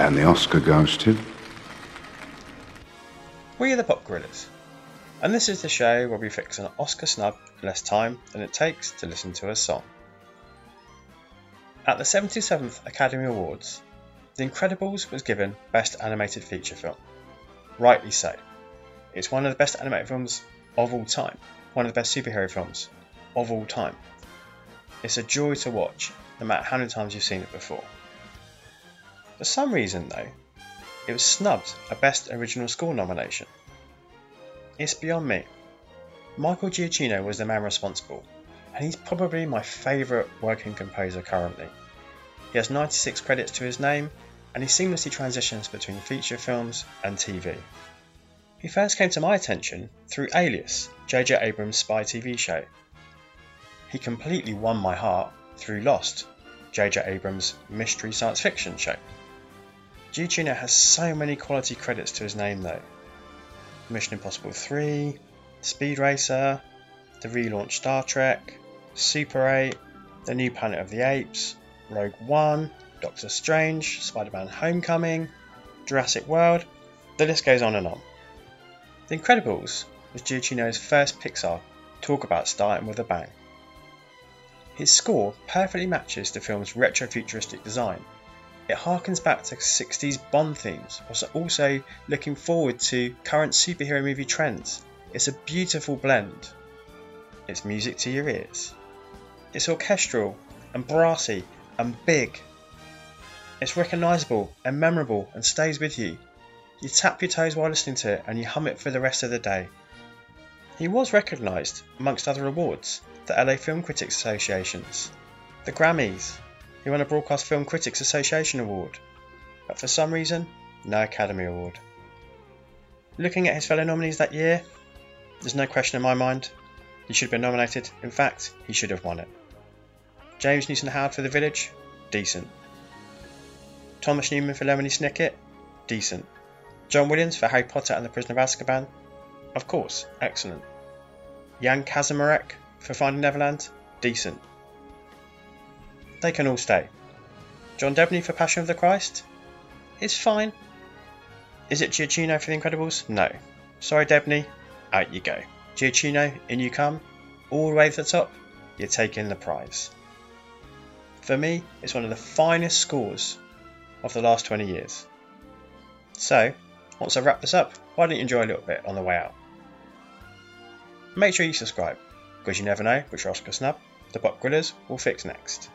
And the Oscar goes to. We are the Pop Guerrillas, and this is the show where we fix an Oscar snub in less time than it takes to listen to a song. At the 77th Academy Awards, The Incredibles was given Best Animated Feature Film. Rightly so. It's one of the best animated films of all time, one of the best superhero films of all time. It's a joy to watch, no matter how many times you've seen it before. For some reason, though, it was snubbed a Best Original Score nomination. It's beyond me. Michael Giacchino was the man responsible, and he's probably my favourite working composer currently. He has 96 credits to his name, and he seamlessly transitions between feature films and TV. He first came to my attention through Alias, J.J. Abrams' spy TV show. He completely won my heart through Lost, J.J. Abrams' mystery science fiction show. Giacchino has so many quality credits to his name though. Mission Impossible 3, Speed Racer, the relaunched Star Trek, Super 8, The New Planet of the Apes, Rogue One, Doctor Strange, Spider Man Homecoming, Jurassic World, the list goes on and on. The Incredibles was Giacchino's first Pixar talk about starting with a bang. His score perfectly matches the film's retro futuristic design it harkens back to 60s Bond themes, whilst also looking forward to current superhero movie trends. It's a beautiful blend. It's music to your ears. It's orchestral and brassy and big. It's recognisable and memorable and stays with you. You tap your toes while listening to it and you hum it for the rest of the day. He was recognised, amongst other awards, the LA Film Critics Associations, the Grammys, he won a Broadcast Film Critics Association Award, but for some reason, no Academy Award. Looking at his fellow nominees that year, there's no question in my mind. He should have been nominated. In fact, he should have won it. James Newton Howard for The Village, decent. Thomas Newman for Lemony Snicket, decent. John Williams for Harry Potter and the Prisoner of Azkaban, of course, excellent. Jan Kaczmarek for Finding Neverland, decent. They can all stay. John Debney for Passion of the Christ? It's fine. Is it Giacchino for The Incredibles? No. Sorry, Debney. Out you go. Giacchino, in you come. All the way to the top. You're taking the prize. For me, it's one of the finest scores of the last 20 years. So, once I wrap this up, why don't you enjoy a little bit on the way out? Make sure you subscribe, because you never know which Oscar snub the Pop Guerrillas will fix next.